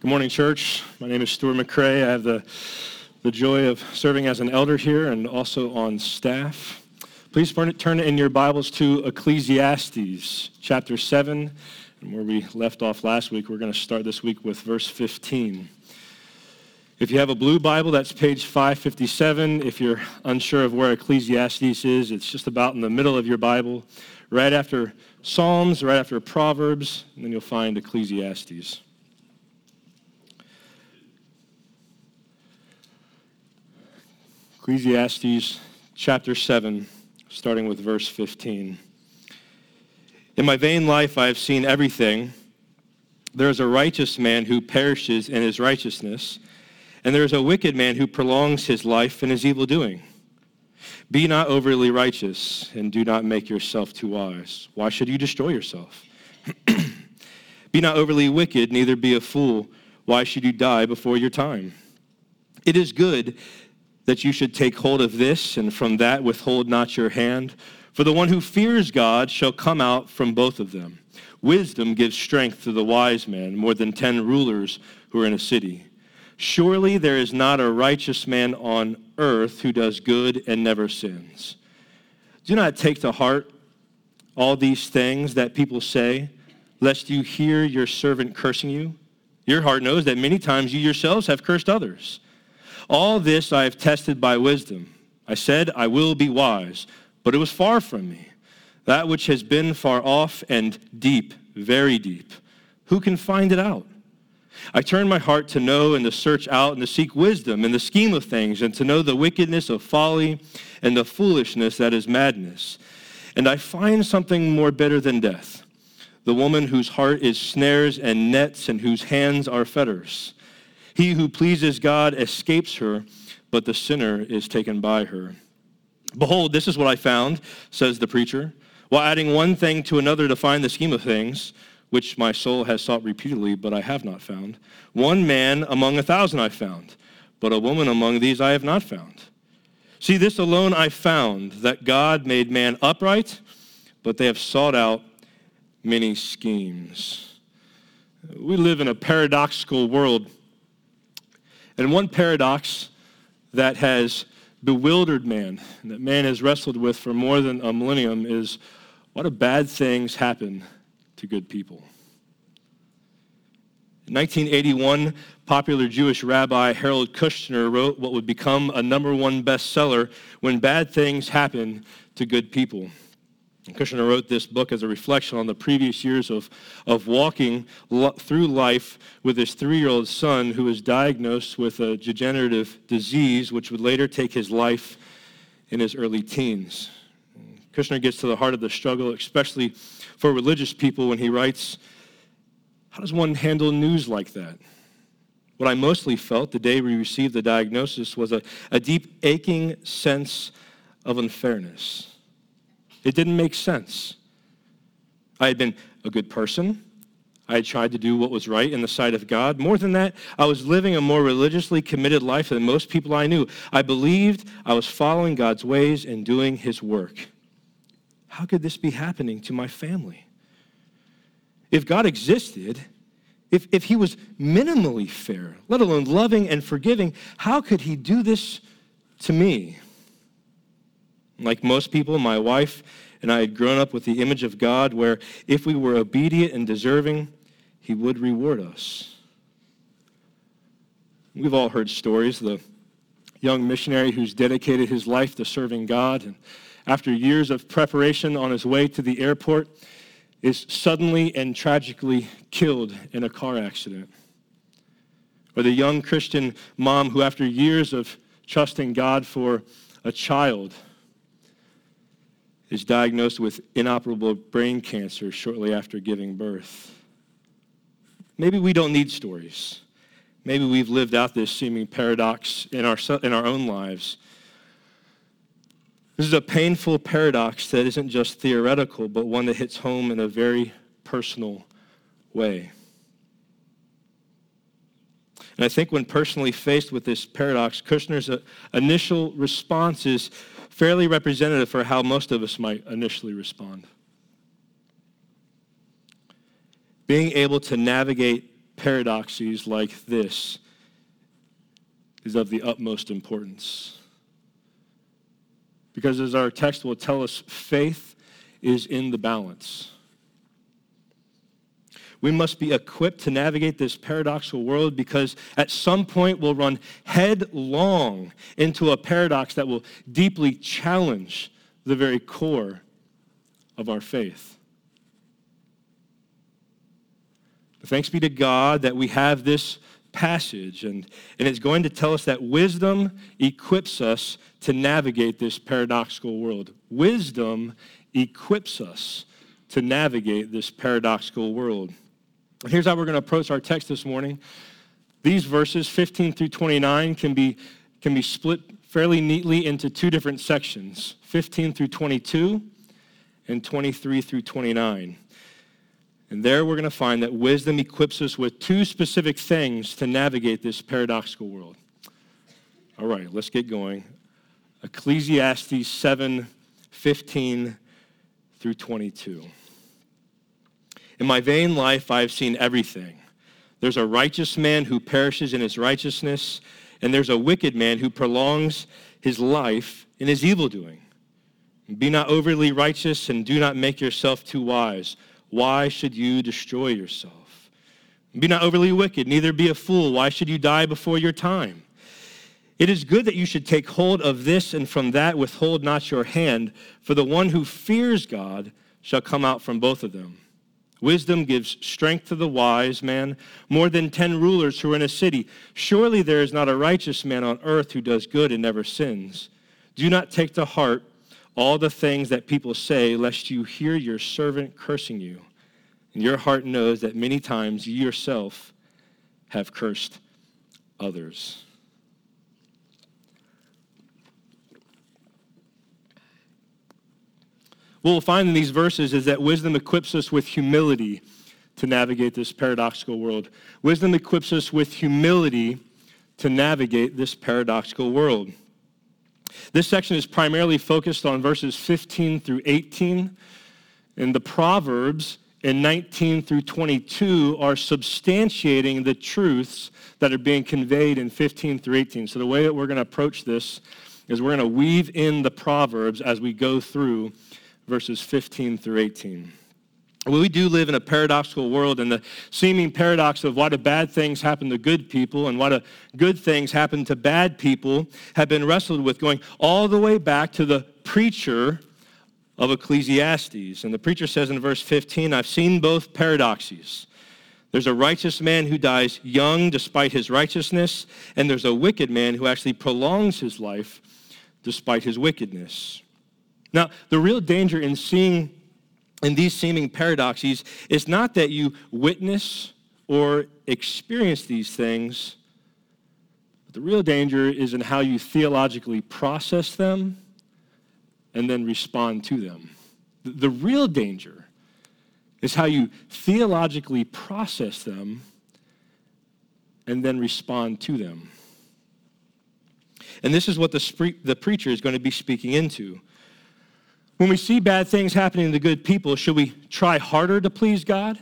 Good morning, church. My name is Stuart McCrae. I have the, the joy of serving as an elder here and also on staff. Please turn in your Bibles to Ecclesiastes chapter 7. And where we left off last week, we're going to start this week with verse 15. If you have a blue Bible, that's page 557. If you're unsure of where Ecclesiastes is, it's just about in the middle of your Bible, right after Psalms, right after Proverbs, and then you'll find Ecclesiastes. Ecclesiastes chapter 7, starting with verse 15. In my vain life I have seen everything. There is a righteous man who perishes in his righteousness, and there is a wicked man who prolongs his life in his evil doing. Be not overly righteous, and do not make yourself too wise. Why should you destroy yourself? be not overly wicked, neither be a fool. Why should you die before your time? It is good that you should take hold of this, and from that withhold not your hand. For the one who fears God shall come out from both of them. Wisdom gives strength to the wise man, more than ten rulers who are in a city. Surely there is not a righteous man on earth who does good and never sins. Do not take to heart all these things that people say, lest you hear your servant cursing you. Your heart knows that many times you yourselves have cursed others. All this I have tested by wisdom. I said, I will be wise, but it was far from me. That which has been far off and deep, very deep. Who can find it out? I turn my heart to know and to search out and to seek wisdom in the scheme of things and to know the wickedness of folly and the foolishness that is madness. And I find something more bitter than death the woman whose heart is snares and nets and whose hands are fetters. He who pleases God escapes her, but the sinner is taken by her. Behold, this is what I found, says the preacher, while adding one thing to another to find the scheme of things, which my soul has sought repeatedly, but I have not found. One man among a thousand I found, but a woman among these I have not found. See, this alone I found, that God made man upright, but they have sought out many schemes. We live in a paradoxical world and one paradox that has bewildered man, that man has wrestled with for more than a millennium, is what do bad things happen to good people? In 1981, popular Jewish rabbi Harold Kushner wrote what would become a number one bestseller, When Bad Things Happen to Good People. Kushner wrote this book as a reflection on the previous years of, of walking lo- through life with his three year old son who was diagnosed with a degenerative disease, which would later take his life in his early teens. Kushner gets to the heart of the struggle, especially for religious people, when he writes, How does one handle news like that? What I mostly felt the day we received the diagnosis was a, a deep, aching sense of unfairness. It didn't make sense. I had been a good person. I had tried to do what was right in the sight of God. More than that, I was living a more religiously committed life than most people I knew. I believed I was following God's ways and doing His work. How could this be happening to my family? If God existed, if, if He was minimally fair, let alone loving and forgiving, how could He do this to me? Like most people, my wife and I had grown up with the image of God where if we were obedient and deserving, He would reward us. We've all heard stories. The young missionary who's dedicated his life to serving God, and after years of preparation on his way to the airport, is suddenly and tragically killed in a car accident. Or the young Christian mom who, after years of trusting God for a child, is diagnosed with inoperable brain cancer shortly after giving birth. Maybe we don't need stories. Maybe we've lived out this seeming paradox in our, in our own lives. This is a painful paradox that isn't just theoretical, but one that hits home in a very personal way. And I think when personally faced with this paradox, Kushner's uh, initial response is fairly representative for how most of us might initially respond. Being able to navigate paradoxes like this is of the utmost importance. Because as our text will tell us, faith is in the balance. We must be equipped to navigate this paradoxical world because at some point we'll run headlong into a paradox that will deeply challenge the very core of our faith. But thanks be to God that we have this passage, and, and it's going to tell us that wisdom equips us to navigate this paradoxical world. Wisdom equips us to navigate this paradoxical world. Here's how we're going to approach our text this morning. These verses, 15 through 29, can be, can be split fairly neatly into two different sections 15 through 22 and 23 through 29. And there we're going to find that wisdom equips us with two specific things to navigate this paradoxical world. All right, let's get going. Ecclesiastes 7 15 through 22. In my vain life, I have seen everything. There's a righteous man who perishes in his righteousness, and there's a wicked man who prolongs his life in his evil doing. Be not overly righteous, and do not make yourself too wise. Why should you destroy yourself? Be not overly wicked, neither be a fool. Why should you die before your time? It is good that you should take hold of this, and from that withhold not your hand, for the one who fears God shall come out from both of them. Wisdom gives strength to the wise man, more than ten rulers who are in a city. Surely there is not a righteous man on earth who does good and never sins. Do not take to heart all the things that people say, lest you hear your servant cursing you. And your heart knows that many times you yourself have cursed others. What we'll find in these verses is that wisdom equips us with humility to navigate this paradoxical world. Wisdom equips us with humility to navigate this paradoxical world. This section is primarily focused on verses 15 through 18, and the Proverbs in 19 through 22 are substantiating the truths that are being conveyed in 15 through 18. So the way that we're going to approach this is we're going to weave in the Proverbs as we go through verses 15 through 18. Well, we do live in a paradoxical world, and the seeming paradox of why do bad things happen to good people and why do good things happen to bad people have been wrestled with going all the way back to the preacher of Ecclesiastes. And the preacher says in verse 15, I've seen both paradoxes. There's a righteous man who dies young despite his righteousness, and there's a wicked man who actually prolongs his life despite his wickedness. Now, the real danger in seeing in these seeming paradoxes is not that you witness or experience these things, but the real danger is in how you theologically process them and then respond to them. The real danger is how you theologically process them and then respond to them. And this is what the, spree- the preacher is going to be speaking into. When we see bad things happening to good people, should we try harder to please God?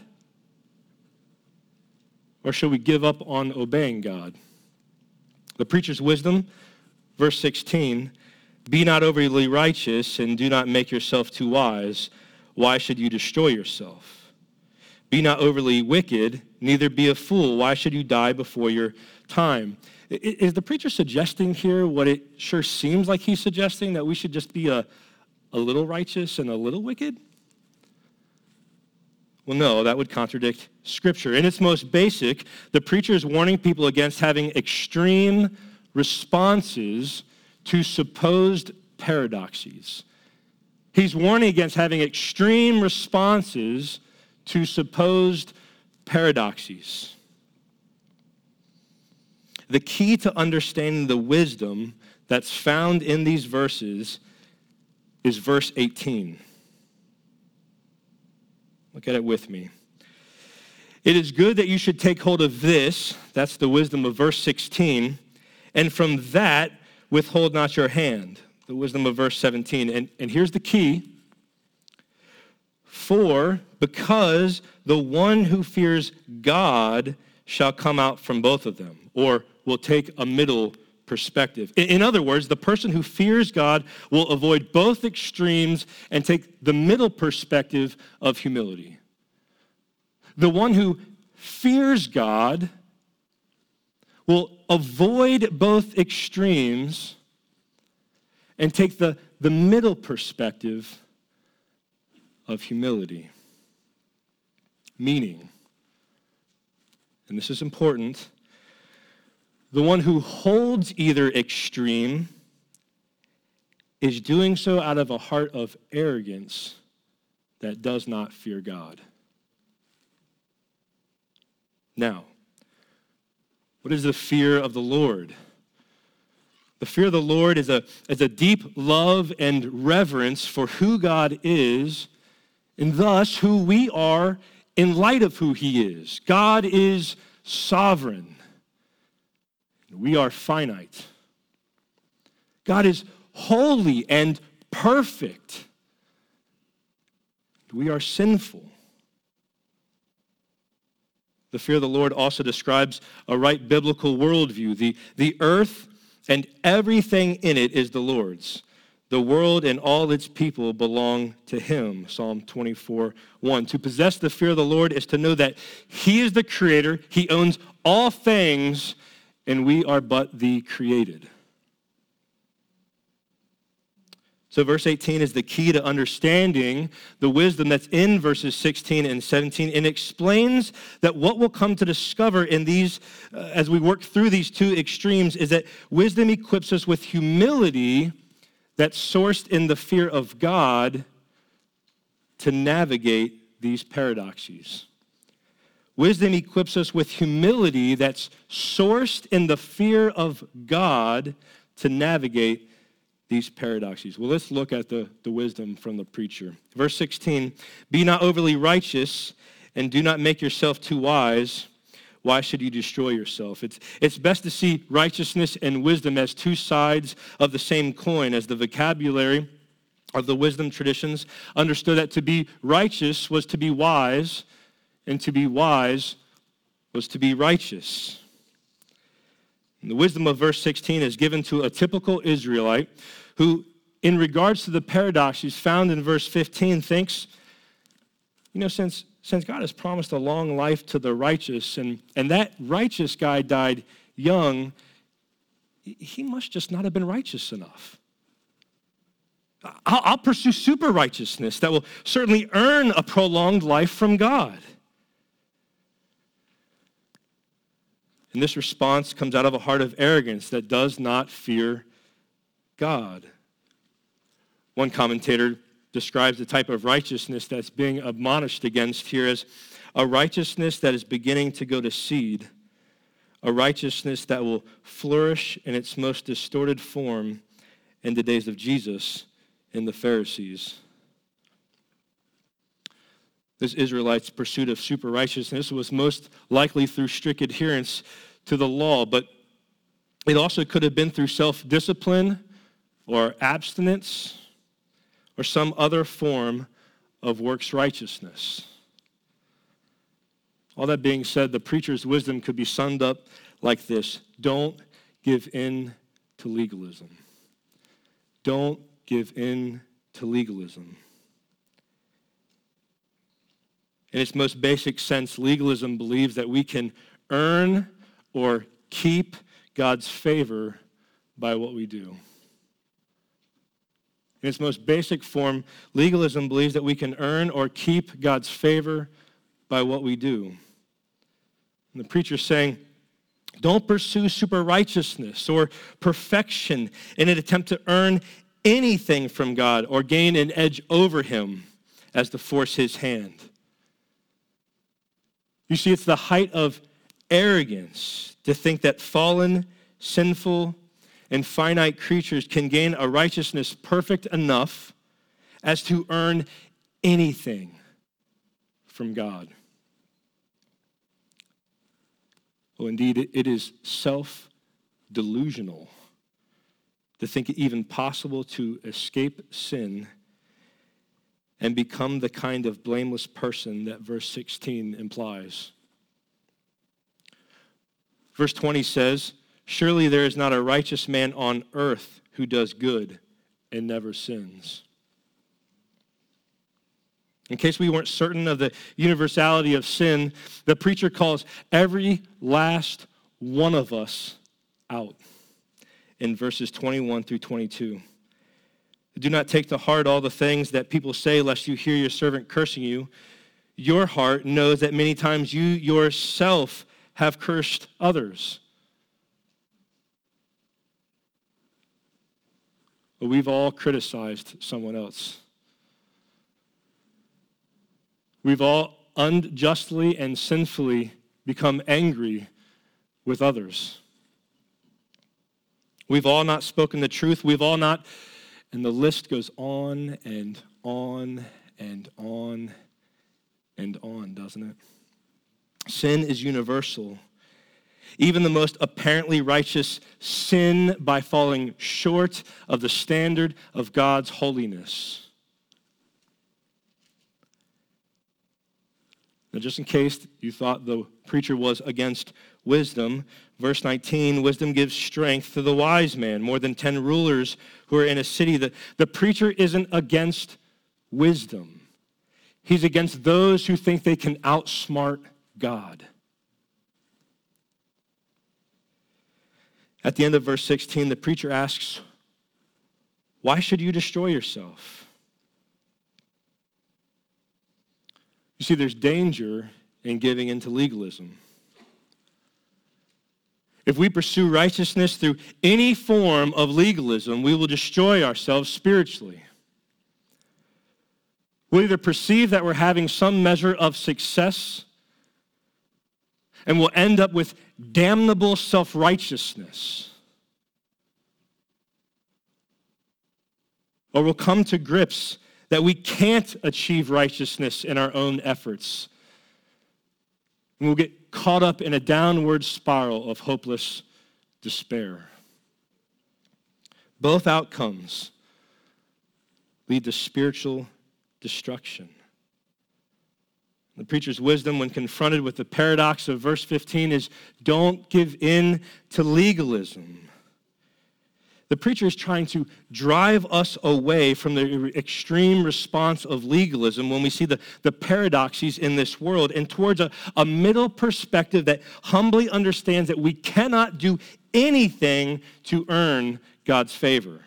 Or should we give up on obeying God? The preacher's wisdom, verse 16 Be not overly righteous and do not make yourself too wise. Why should you destroy yourself? Be not overly wicked, neither be a fool. Why should you die before your time? Is the preacher suggesting here what it sure seems like he's suggesting that we should just be a a little righteous and a little wicked? Well, no, that would contradict Scripture. In its most basic, the preacher is warning people against having extreme responses to supposed paradoxes. He's warning against having extreme responses to supposed paradoxes. The key to understanding the wisdom that's found in these verses is verse 18. Look at it with me. It is good that you should take hold of this, that's the wisdom of verse 16, and from that withhold not your hand, the wisdom of verse 17. And, and here's the key for because the one who fears God shall come out from both of them, or will take a middle perspective. In other words, the person who fears God will avoid both extremes and take the middle perspective of humility. The one who fears God will avoid both extremes and take the, the middle perspective of humility. Meaning, and this is important, the one who holds either extreme is doing so out of a heart of arrogance that does not fear God. Now, what is the fear of the Lord? The fear of the Lord is a, is a deep love and reverence for who God is and thus who we are in light of who he is. God is sovereign. We are finite. God is holy and perfect. We are sinful. The fear of the Lord also describes a right biblical worldview. The, the earth and everything in it is the Lord's. The world and all its people belong to him. Psalm 24, 1. To possess the fear of the Lord is to know that he is the creator, he owns all things, and we are but the created. So, verse 18 is the key to understanding the wisdom that's in verses 16 and 17 and explains that what we'll come to discover in these, uh, as we work through these two extremes, is that wisdom equips us with humility that's sourced in the fear of God to navigate these paradoxes. Wisdom equips us with humility that's sourced in the fear of God to navigate these paradoxes. Well, let's look at the, the wisdom from the preacher. Verse 16 Be not overly righteous, and do not make yourself too wise. Why should you destroy yourself? It's, it's best to see righteousness and wisdom as two sides of the same coin, as the vocabulary of the wisdom traditions understood that to be righteous was to be wise and to be wise was to be righteous. And the wisdom of verse 16 is given to a typical Israelite who, in regards to the paradoxes found in verse 15, thinks, you know, since, since God has promised a long life to the righteous, and, and that righteous guy died young, he must just not have been righteous enough. I'll, I'll pursue super righteousness that will certainly earn a prolonged life from God. And this response comes out of a heart of arrogance that does not fear God. One commentator describes the type of righteousness that's being admonished against here as a righteousness that is beginning to go to seed, a righteousness that will flourish in its most distorted form in the days of Jesus and the Pharisees. This Israelites' pursuit of super righteousness was most likely through strict adherence to the law, but it also could have been through self discipline or abstinence or some other form of works righteousness. All that being said, the preacher's wisdom could be summed up like this Don't give in to legalism. Don't give in to legalism. In its most basic sense, legalism believes that we can earn or keep God's favor by what we do. In its most basic form, legalism believes that we can earn or keep God's favor by what we do. And the preacher's saying, don't pursue super righteousness or perfection in an attempt to earn anything from God or gain an edge over Him as to force His hand. You see, it's the height of arrogance to think that fallen, sinful, and finite creatures can gain a righteousness perfect enough as to earn anything from God. Well, indeed, it is self delusional to think it even possible to escape sin and become the kind of blameless person that verse 16 implies. Verse 20 says, Surely there is not a righteous man on earth who does good and never sins. In case we weren't certain of the universality of sin, the preacher calls every last one of us out in verses 21 through 22. Do not take to heart all the things that people say, lest you hear your servant cursing you. Your heart knows that many times you yourself have cursed others. But we've all criticized someone else. We've all unjustly and sinfully become angry with others. We've all not spoken the truth. We've all not, and the list goes on and on and on and on, doesn't it? Sin is universal. Even the most apparently righteous sin by falling short of the standard of God's holiness. Now, just in case you thought the preacher was against wisdom, verse 19 wisdom gives strength to the wise man, more than 10 rulers who are in a city. The, the preacher isn't against wisdom, he's against those who think they can outsmart God. At the end of verse 16, the preacher asks, Why should you destroy yourself? You see, there's danger in giving into legalism. If we pursue righteousness through any form of legalism, we will destroy ourselves spiritually. We'll either perceive that we're having some measure of success and we'll end up with damnable self righteousness. Or we'll come to grips that we can't achieve righteousness in our own efforts. And we'll get caught up in a downward spiral of hopeless despair. Both outcomes lead to spiritual destruction. The preacher's wisdom, when confronted with the paradox of verse 15, is don't give in to legalism. The preacher is trying to drive us away from the extreme response of legalism when we see the, the paradoxes in this world and towards a, a middle perspective that humbly understands that we cannot do anything to earn God's favor.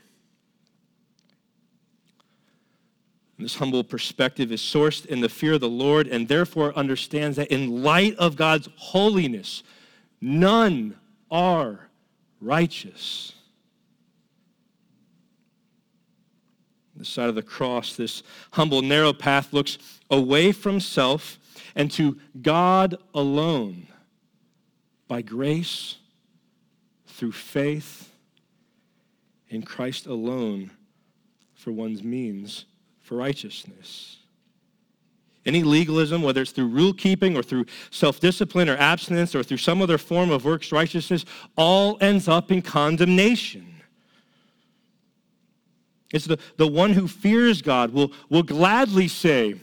This humble perspective is sourced in the fear of the Lord and therefore understands that in light of God's holiness, none are righteous. The side of the cross, this humble, narrow path looks away from self and to God alone by grace, through faith, in Christ alone for one's means for righteousness. Any legalism, whether it's through rule keeping or through self discipline or abstinence or through some other form of works righteousness, all ends up in condemnation. It's the, the one who fears God will, will gladly say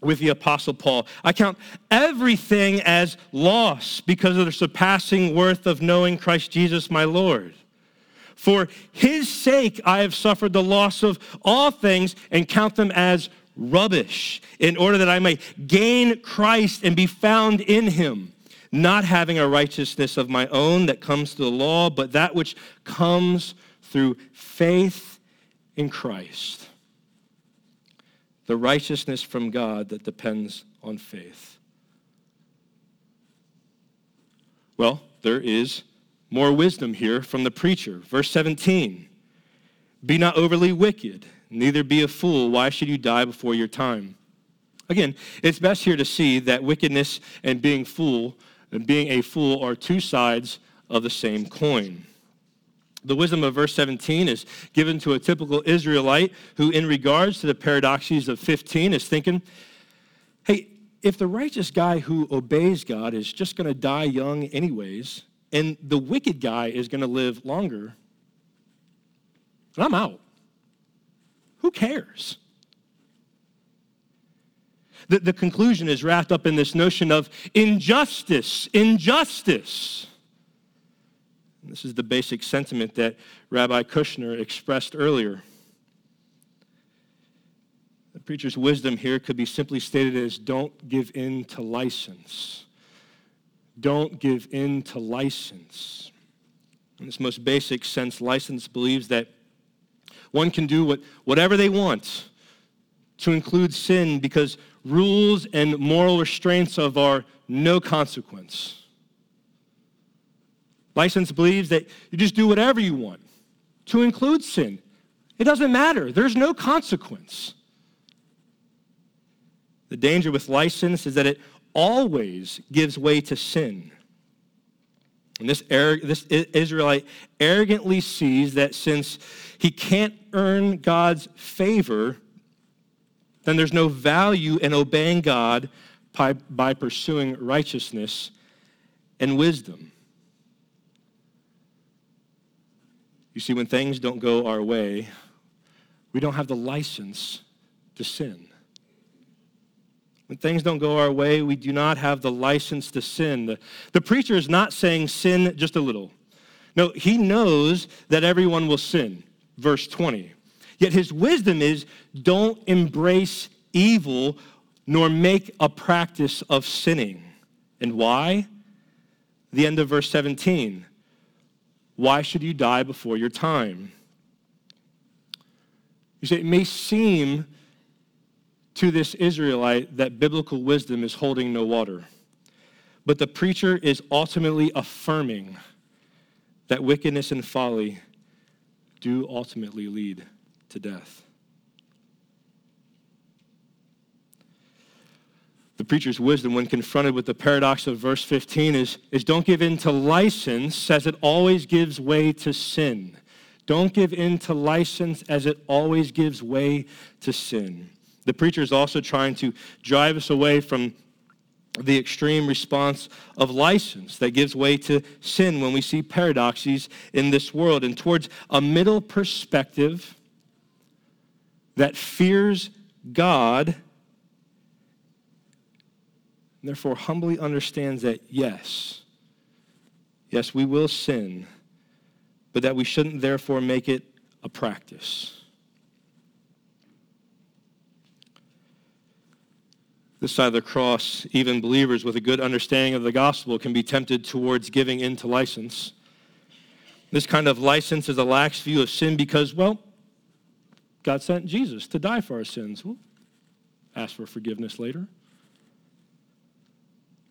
with the Apostle Paul, I count everything as loss because of the surpassing worth of knowing Christ Jesus my Lord. For his sake I have suffered the loss of all things and count them as rubbish, in order that I may gain Christ and be found in him, not having a righteousness of my own that comes to the law, but that which comes through faith in Christ, the righteousness from God that depends on faith. Well, there is more wisdom here from the preacher. Verse 17 Be not overly wicked, neither be a fool. Why should you die before your time? Again, it's best here to see that wickedness and being fool and being a fool are two sides of the same coin. The wisdom of verse 17 is given to a typical Israelite who, in regards to the paradoxes of 15, is thinking, hey, if the righteous guy who obeys God is just going to die young, anyways, and the wicked guy is going to live longer, I'm out. Who cares? The, the conclusion is wrapped up in this notion of injustice, injustice. This is the basic sentiment that Rabbi Kushner expressed earlier. The preacher's wisdom here could be simply stated as don't give in to license. Don't give in to license. In this most basic sense, license believes that one can do what, whatever they want to include sin because rules and moral restraints of are no consequence. License believes that you just do whatever you want to include sin. It doesn't matter. There's no consequence. The danger with license is that it always gives way to sin. And this, this Israelite arrogantly sees that since he can't earn God's favor, then there's no value in obeying God by, by pursuing righteousness and wisdom. You see, when things don't go our way, we don't have the license to sin. When things don't go our way, we do not have the license to sin. The, the preacher is not saying sin just a little. No, he knows that everyone will sin. Verse 20. Yet his wisdom is don't embrace evil nor make a practice of sinning. And why? The end of verse 17. Why should you die before your time? You say it may seem to this Israelite that biblical wisdom is holding no water. But the preacher is ultimately affirming that wickedness and folly do ultimately lead to death. The preacher's wisdom, when confronted with the paradox of verse 15, is, is don't give in to license as it always gives way to sin. Don't give in to license as it always gives way to sin. The preacher is also trying to drive us away from the extreme response of license that gives way to sin when we see paradoxes in this world and towards a middle perspective that fears God and therefore humbly understands that yes, yes, we will sin, but that we shouldn't therefore make it a practice. this side of the cross, even believers with a good understanding of the gospel can be tempted towards giving in to license. This kind of license is a lax view of sin because, well, God sent Jesus to die for our sins. We'll ask for forgiveness later.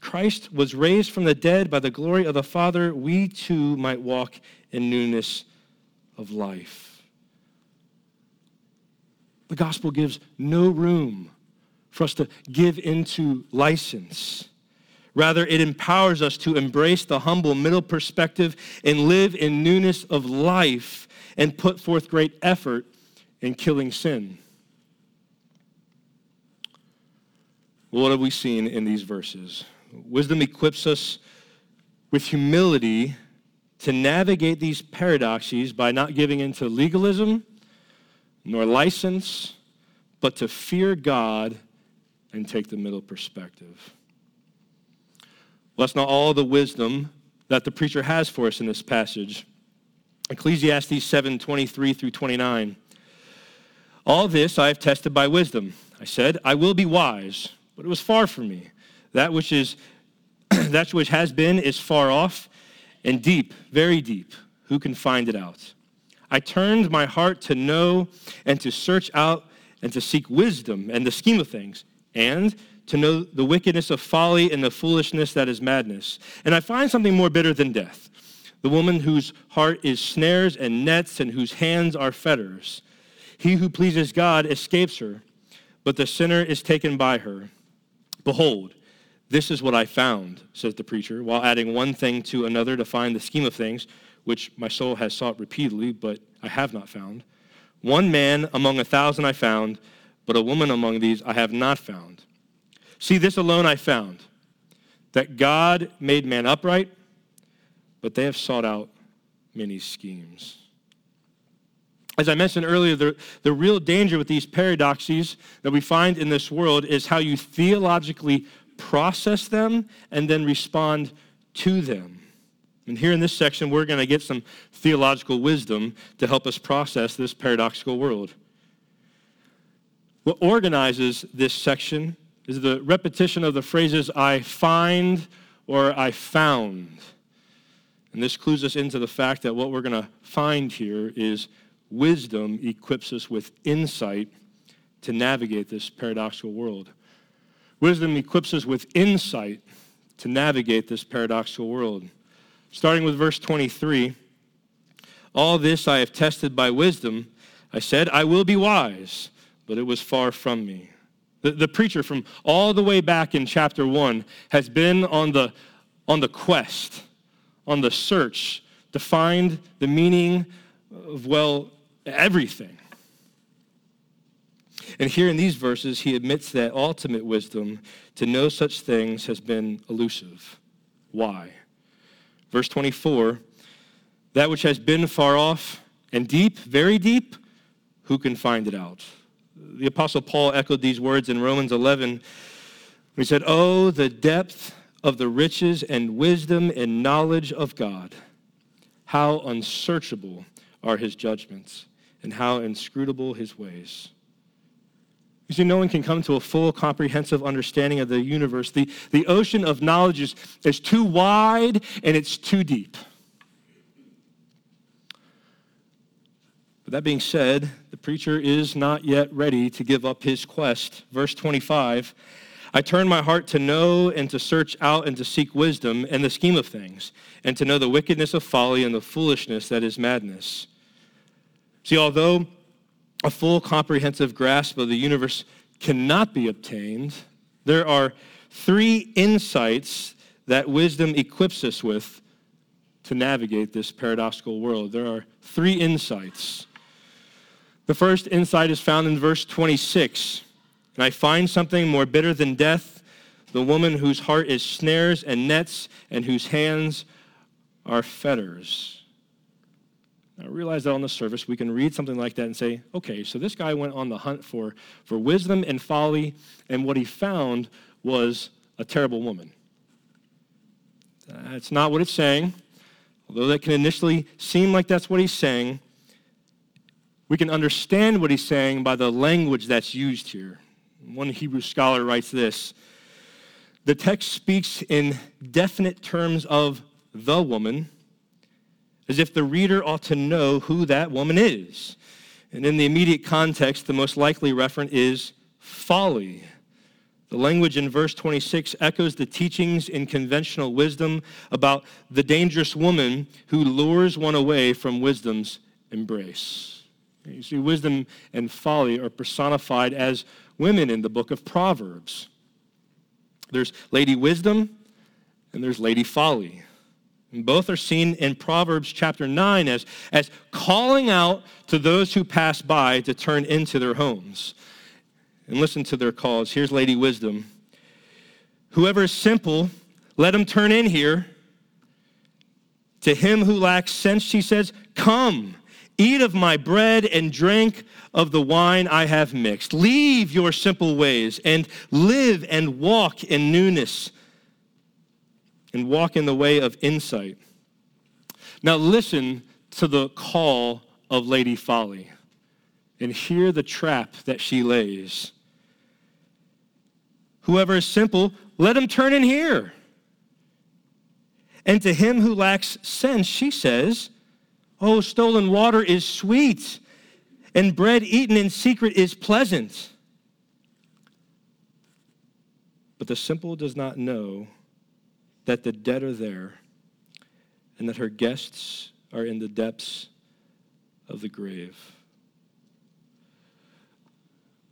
Christ was raised from the dead by the glory of the Father, we too might walk in newness of life. The gospel gives no room for us to give into license. Rather, it empowers us to embrace the humble middle perspective and live in newness of life and put forth great effort in killing sin. what have we seen in these verses? Wisdom equips us with humility to navigate these paradoxes by not giving into legalism nor license, but to fear God and take the middle perspective. Well, that's not all the wisdom that the preacher has for us in this passage. Ecclesiastes 7 23 through 29. All this I have tested by wisdom. I said, I will be wise, but it was far from me. That which is that which has been is far off and deep, very deep. Who can find it out? I turned my heart to know and to search out and to seek wisdom and the scheme of things and to know the wickedness of folly and the foolishness that is madness. And I find something more bitter than death the woman whose heart is snares and nets and whose hands are fetters. He who pleases God escapes her, but the sinner is taken by her. Behold, this is what I found, says the preacher, while adding one thing to another to find the scheme of things. which my soul has sought repeatedly, but I have not found. One man among a thousand I found, but a woman among these I have not found. See, this alone I found, that God made man upright, but they have sought out many schemes. As I mentioned earlier, the, the real danger with these paradoxes that we find in this world is how you theologically process them and then respond to them. And here in this section, we're going to get some theological wisdom to help us process this paradoxical world. What organizes this section is the repetition of the phrases I find or I found. And this clues us into the fact that what we're going to find here is wisdom equips us with insight to navigate this paradoxical world. Wisdom equips us with insight to navigate this paradoxical world. Starting with verse 23 All this I have tested by wisdom. I said, I will be wise, but it was far from me. The, the preacher from all the way back in chapter 1 has been on the, on the quest, on the search to find the meaning of, well, everything. And here in these verses, he admits that ultimate wisdom to know such things has been elusive. Why? Verse 24 that which has been far off and deep, very deep, who can find it out? The Apostle Paul echoed these words in Romans 11. He said, Oh, the depth of the riches and wisdom and knowledge of God. How unsearchable are his judgments and how inscrutable his ways. You see, no one can come to a full, comprehensive understanding of the universe. The, the ocean of knowledge is, is too wide and it's too deep. But that being said, the preacher is not yet ready to give up his quest. Verse 25 I turn my heart to know and to search out and to seek wisdom and the scheme of things, and to know the wickedness of folly and the foolishness that is madness. See, although a full comprehensive grasp of the universe cannot be obtained, there are three insights that wisdom equips us with to navigate this paradoxical world. There are three insights. The first insight is found in verse 26. And I find something more bitter than death the woman whose heart is snares and nets and whose hands are fetters. I realize that on the surface, we can read something like that and say, okay, so this guy went on the hunt for, for wisdom and folly, and what he found was a terrible woman. That's not what it's saying. Although that can initially seem like that's what he's saying, we can understand what he's saying by the language that's used here. One Hebrew scholar writes this The text speaks in definite terms of the woman as if the reader ought to know who that woman is. And in the immediate context, the most likely referent is folly. The language in verse 26 echoes the teachings in conventional wisdom about the dangerous woman who lures one away from wisdom's embrace. You see, wisdom and folly are personified as women in the book of Proverbs. There's Lady Wisdom and there's Lady Folly. Both are seen in Proverbs chapter 9 as, as calling out to those who pass by to turn into their homes. And listen to their calls. Here's Lady Wisdom. Whoever is simple, let him turn in here. To him who lacks sense, she says, Come, eat of my bread and drink of the wine I have mixed. Leave your simple ways and live and walk in newness and walk in the way of insight. Now, listen to the call of Lady Folly and hear the trap that she lays. Whoever is simple, let him turn in here. And to him who lacks sense, she says, Oh, stolen water is sweet, and bread eaten in secret is pleasant. But the simple does not know that the dead are there and that her guests are in the depths of the grave.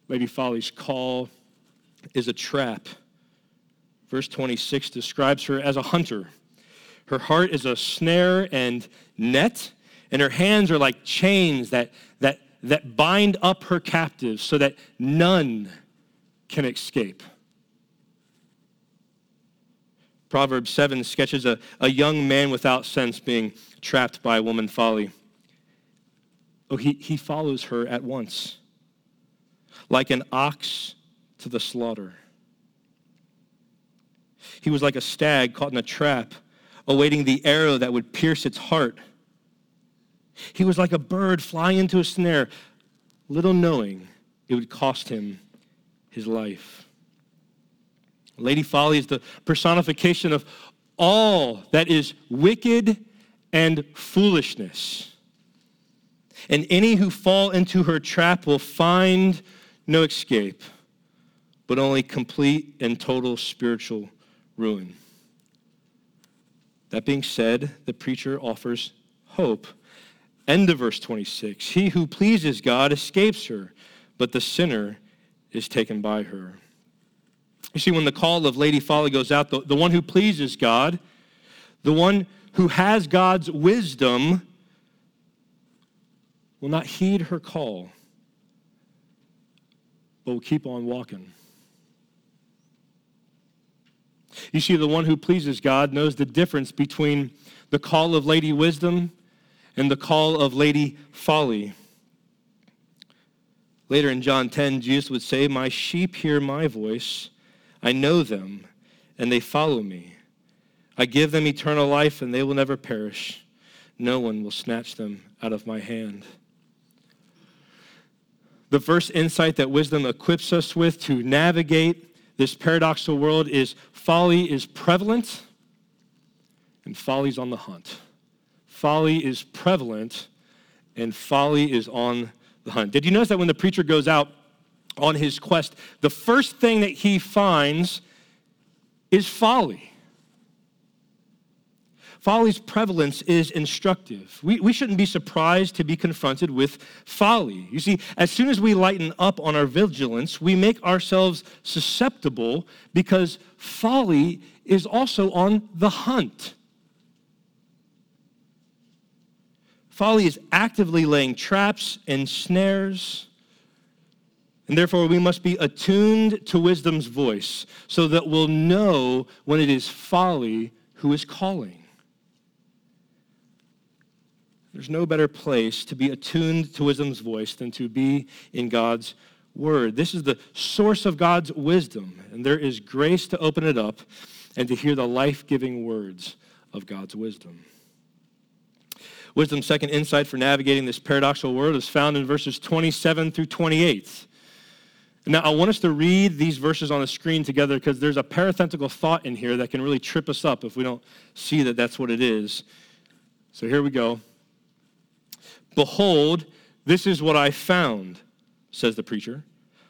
Lady Folly's call is a trap. Verse 26 describes her as a hunter. Her heart is a snare, and net, and her hands are like chains that, that, that bind up her captives so that none can escape. Proverbs 7 sketches a, a young man without sense being trapped by woman folly. Oh, he, he follows her at once, like an ox to the slaughter. He was like a stag caught in a trap, awaiting the arrow that would pierce its heart. He was like a bird flying into a snare, little knowing it would cost him his life. Lady Folly is the personification of all that is wicked and foolishness. And any who fall into her trap will find no escape, but only complete and total spiritual ruin. That being said, the preacher offers hope. End of verse 26. He who pleases God escapes her, but the sinner is taken by her. You see, when the call of Lady Folly goes out, the, the one who pleases God, the one who has God's wisdom, will not heed her call, but will keep on walking. You see, the one who pleases God knows the difference between the call of Lady Wisdom and the call of Lady Folly. Later in John 10, Jesus would say, My sheep hear my voice. I know them, and they follow me. I give them eternal life, and they will never perish. No one will snatch them out of my hand. The first insight that wisdom equips us with to navigate this paradoxical world is folly is prevalent and folly's on the hunt. Folly is prevalent and folly is on the hunt. Did you notice that when the preacher goes out on his quest, the first thing that he finds is folly? Folly's prevalence is instructive. We, we shouldn't be surprised to be confronted with folly. You see, as soon as we lighten up on our vigilance, we make ourselves susceptible because folly is also on the hunt. Folly is actively laying traps and snares. And therefore, we must be attuned to wisdom's voice so that we'll know when it is folly who is calling. There's no better place to be attuned to wisdom's voice than to be in God's word. This is the source of God's wisdom, and there is grace to open it up and to hear the life giving words of God's wisdom. Wisdom's second insight for navigating this paradoxical world is found in verses 27 through 28. Now, I want us to read these verses on the screen together because there's a parenthetical thought in here that can really trip us up if we don't see that that's what it is. So here we go. Behold, this is what I found, says the preacher,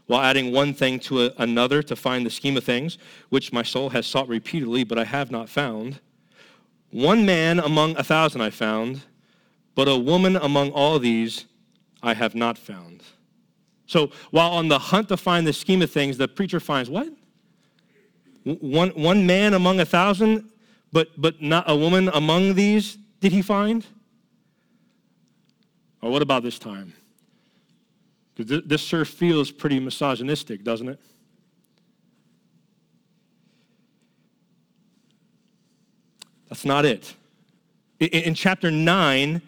while adding one thing to a, another to find the scheme of things, which my soul has sought repeatedly, but I have not found. One man among a thousand I found, but a woman among all these I have not found. So while on the hunt to find the scheme of things, the preacher finds what? One, one man among a thousand, but, but not a woman among these did he find? Or what about this time? Because this sure feels pretty misogynistic, doesn't it? That's not it. In, chapter 9,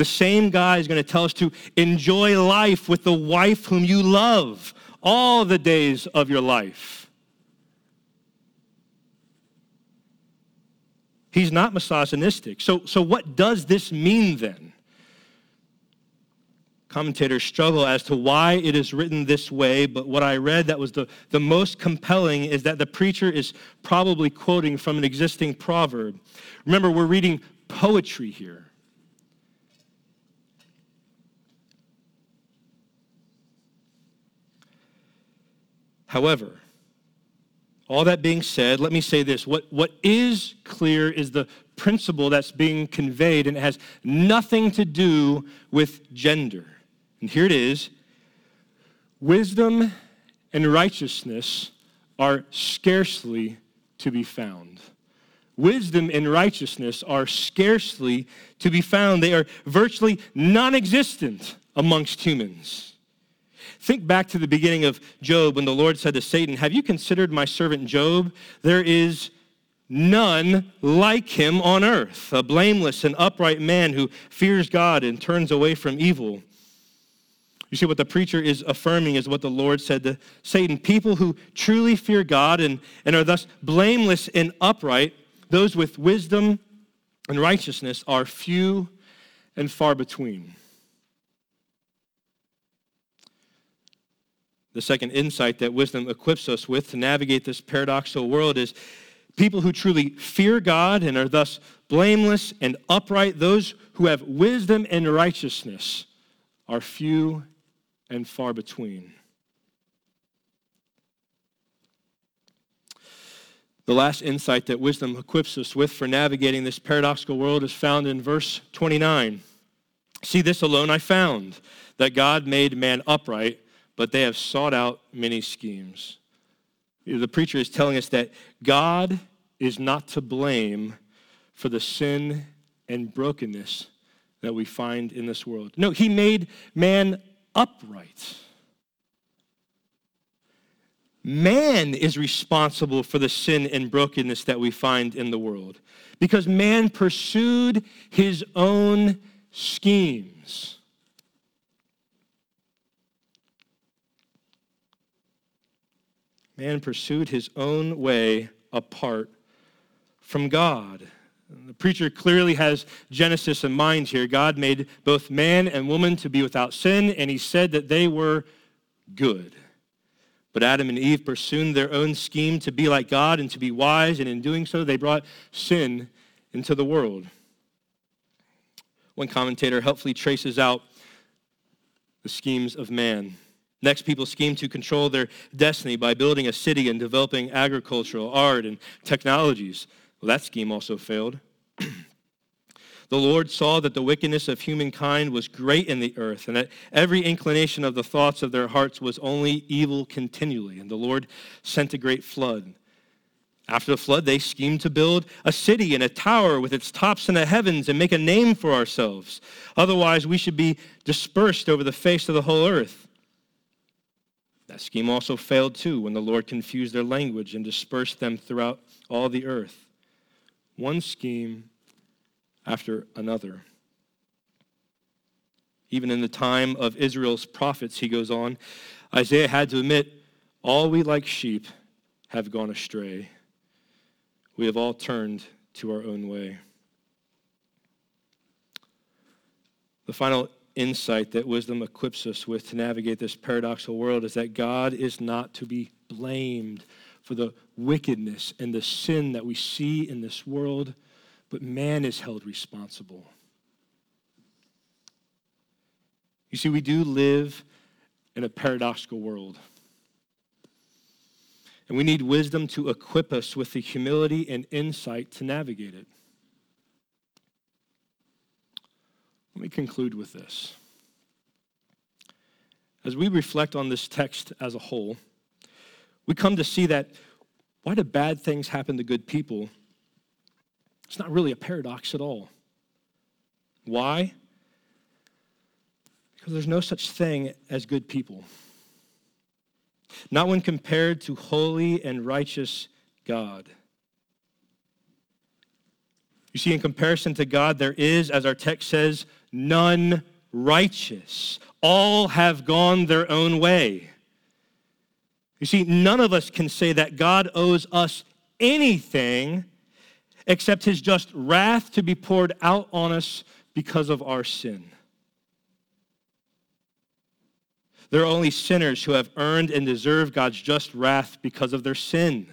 the same guy is going to tell us to enjoy life with the wife whom you love all the days of your life. He's not misogynistic. So, so what does this mean then? commentators struggle as to why it is written this way, but what I read that was the, the most compelling is that the preacher is probably quoting from an existing proverb. Remember, we're reading poetry here. However, all that being said, let me say this. What, what is clear is the principle that's being conveyed, and it has nothing to do with gender. And here it is wisdom and righteousness are scarcely to be found. wisdom and righteousness are scarcely to be found. They are virtually non existent amongst humans. Think back to the beginning of Job when the Lord said to Satan, Have you considered my servant Job? There is none like him on earth, a blameless and upright man who fears God and turns away from evil. You see, what the preacher is affirming is what the Lord said to Satan. People who truly fear God and, and are thus blameless and upright, those with wisdom and righteousness, are few and far between. The second insight that wisdom equips us with to navigate this paradoxical world is people who truly fear God and are thus blameless and upright, those who have wisdom and righteousness, are few and far between. The last insight that wisdom equips us with for navigating this paradoxical world is found in verse 29. See, this alone I found, that God made man upright but they have sought out many schemes. The preacher is telling us that God is not to blame for the sin and brokenness that we find in this world. No, he made man upright. Man is responsible for the sin and brokenness that we find in the world because man pursued his own schemes. Man pursued his own way apart from God. The preacher clearly has Genesis in mind here. God made both man and woman to be without sin, and he said that they were good. But Adam and Eve pursued their own scheme to be like God and to be wise, and in doing so, they brought sin into the world. One commentator helpfully traces out the schemes of man. Next, people scheme to control their destiny by building a city and developing agricultural, art, and technologies. Well, that scheme also failed. the Lord saw that the wickedness of humankind was great in the earth, and that every inclination of the thoughts of their hearts was only evil continually. And the Lord sent a great flood. After the flood, they schemed to build a city and a tower with its tops in the heavens and make a name for ourselves. Otherwise, we should be dispersed over the face of the whole earth. That scheme also failed too when the Lord confused their language and dispersed them throughout all the earth. One scheme after another. Even in the time of Israel's prophets, he goes on, Isaiah had to admit, all we like sheep have gone astray. We have all turned to our own way. The final insight that wisdom equips us with to navigate this paradoxical world is that God is not to be blamed for the wickedness and the sin that we see in this world, but man is held responsible. You see, we do live in a paradoxical world. And we need wisdom to equip us with the humility and insight to navigate it. Let me conclude with this. As we reflect on this text as a whole, we come to see that why do bad things happen to good people? It's not really a paradox at all. Why? Because there's no such thing as good people. Not when compared to holy and righteous God. You see, in comparison to God, there is, as our text says, none righteous. All have gone their own way. You see, none of us can say that God owes us anything except his just wrath to be poured out on us because of our sin. There are only sinners who have earned and deserved God's just wrath because of their sin.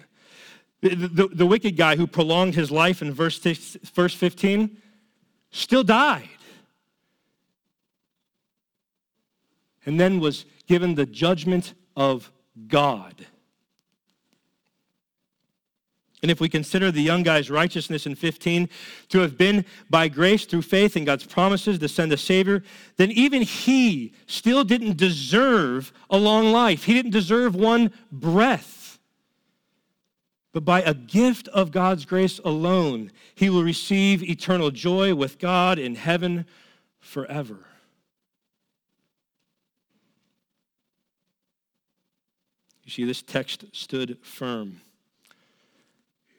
The, the, the wicked guy who prolonged his life in verse, verse 15 still died. and then was given the judgment of God. And if we consider the young guy's righteousness in 15 to have been by grace through faith in God's promises to send a Savior, then even he still didn't deserve a long life. He didn't deserve one breath. But by a gift of God's grace alone, he will receive eternal joy with God in heaven forever. You see, this text stood firm.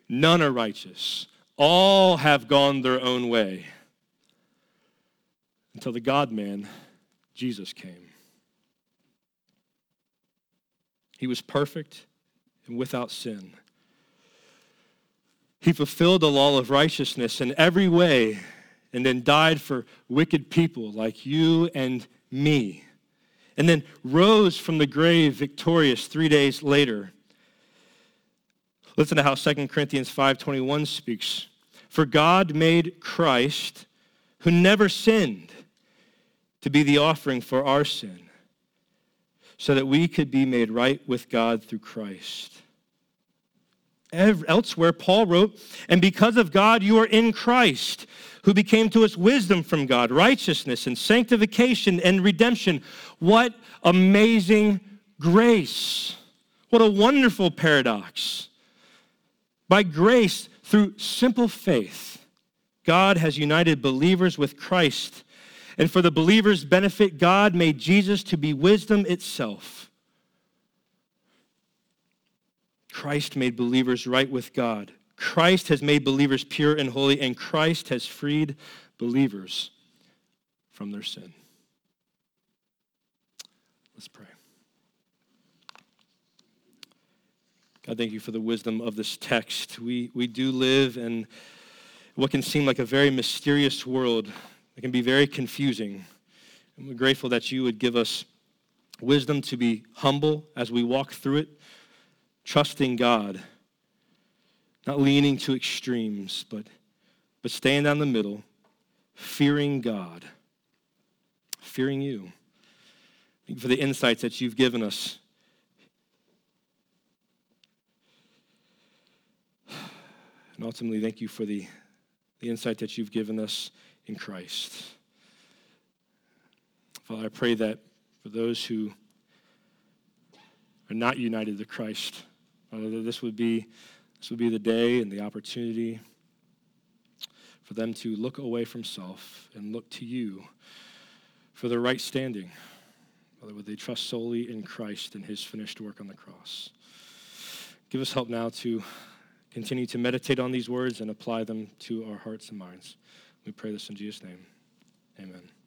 None are righteous. All have gone their own way until the God man, Jesus, came. He was perfect and without sin. He fulfilled the law of righteousness in every way and then died for wicked people like you and me. And then rose from the grave victorious three days later. Listen to how 2 Corinthians 5:21 speaks. For God made Christ, who never sinned, to be the offering for our sin, so that we could be made right with God through Christ. Elsewhere, Paul wrote, And because of God, you are in Christ, who became to us wisdom from God, righteousness and sanctification and redemption. What amazing grace! What a wonderful paradox. By grace, through simple faith, God has united believers with Christ. And for the believer's benefit, God made Jesus to be wisdom itself Christ made believers right with God. Christ has made believers pure and holy, and Christ has freed believers from their sin. Let's pray. God, thank you for the wisdom of this text. We, we do live in what can seem like a very mysterious world. It can be very confusing. And we're grateful that you would give us wisdom to be humble as we walk through it trusting God, not leaning to extremes, but, but staying down the middle, fearing God, fearing you. For the insights that you've given us. And ultimately, thank you for the, the insight that you've given us in Christ. Father, I pray that for those who are not united to Christ, Uh, Father, this would be this would be the day and the opportunity for them to look away from self and look to you for their right standing. Father, would they trust solely in Christ and his finished work on the cross? Give us help now to continue to meditate on these words and apply them to our hearts and minds. We pray this in Jesus' name. Amen.